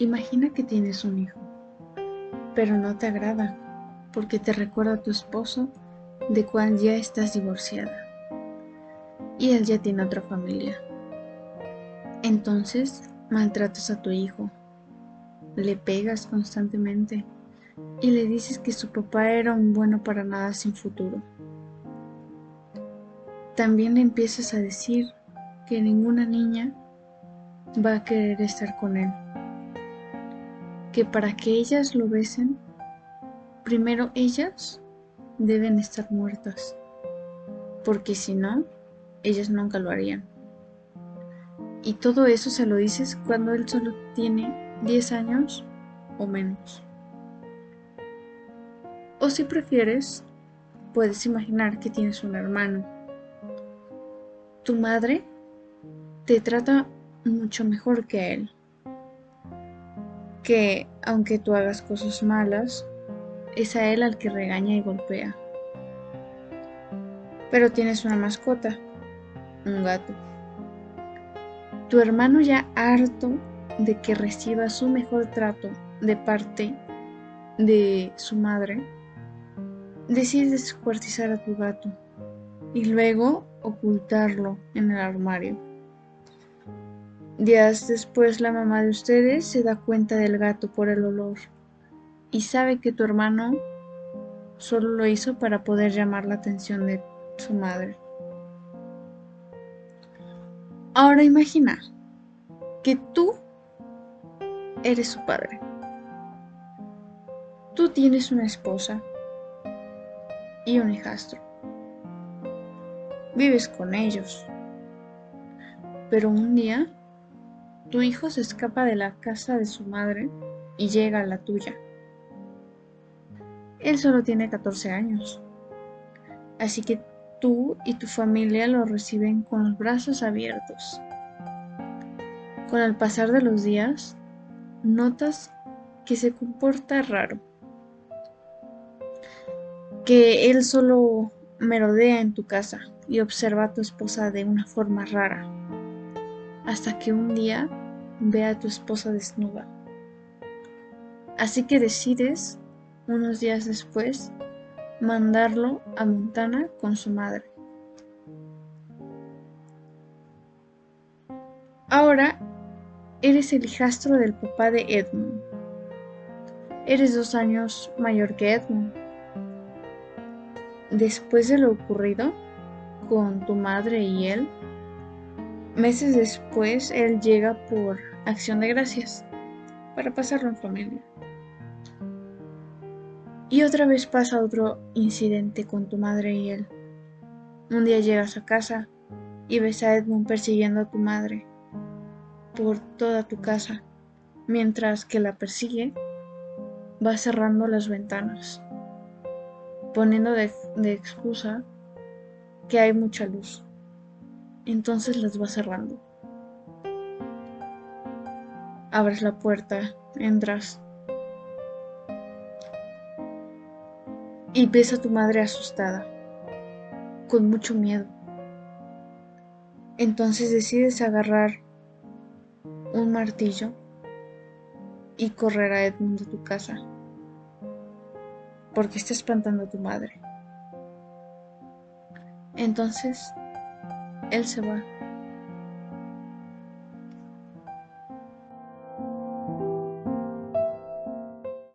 Imagina que tienes un hijo, pero no te agrada porque te recuerda a tu esposo de cual ya estás divorciada y él ya tiene otra familia. Entonces maltratas a tu hijo, le pegas constantemente y le dices que su papá era un bueno para nada sin futuro. También le empiezas a decir que ninguna niña va a querer estar con él, que para que ellas lo besen, primero ellas deben estar muertas, porque si no, ellas nunca lo harían. Y todo eso se lo dices cuando él solo tiene 10 años o menos. O si prefieres, puedes imaginar que tienes un hermano. Tu madre te trata mucho mejor que él. Que aunque tú hagas cosas malas, es a él al que regaña y golpea. Pero tienes una mascota, un gato. Tu hermano ya harto de que reciba su mejor trato de parte de su madre, decide descuartizar a tu gato y luego ocultarlo en el armario. Días después la mamá de ustedes se da cuenta del gato por el olor y sabe que tu hermano solo lo hizo para poder llamar la atención de su madre. Ahora imagina que tú eres su padre. Tú tienes una esposa y un hijastro. Vives con ellos. Pero un día, tu hijo se escapa de la casa de su madre y llega a la tuya. Él solo tiene 14 años. Así que tú y tu familia lo reciben con los brazos abiertos. Con el pasar de los días, notas que se comporta raro que él solo merodea en tu casa y observa a tu esposa de una forma rara, hasta que un día ve a tu esposa desnuda. Así que decides, unos días después, mandarlo a Montana con su madre. Ahora eres el hijastro del papá de Edmund. Eres dos años mayor que Edmund Después de lo ocurrido con tu madre y él, meses después él llega por acción de gracias para pasarlo en familia. Y otra vez pasa otro incidente con tu madre y él. Un día llegas a casa y ves a Edmund persiguiendo a tu madre por toda tu casa, mientras que la persigue, va cerrando las ventanas poniendo de, excusa que hay mucha luz. Entonces las va cerrando. Abres la puerta, entras y ves a tu madre asustada, con mucho miedo. Entonces decides agarrar un martillo y correr a Edmund de tu casa porque está espantando a tu madre. Entonces, él se va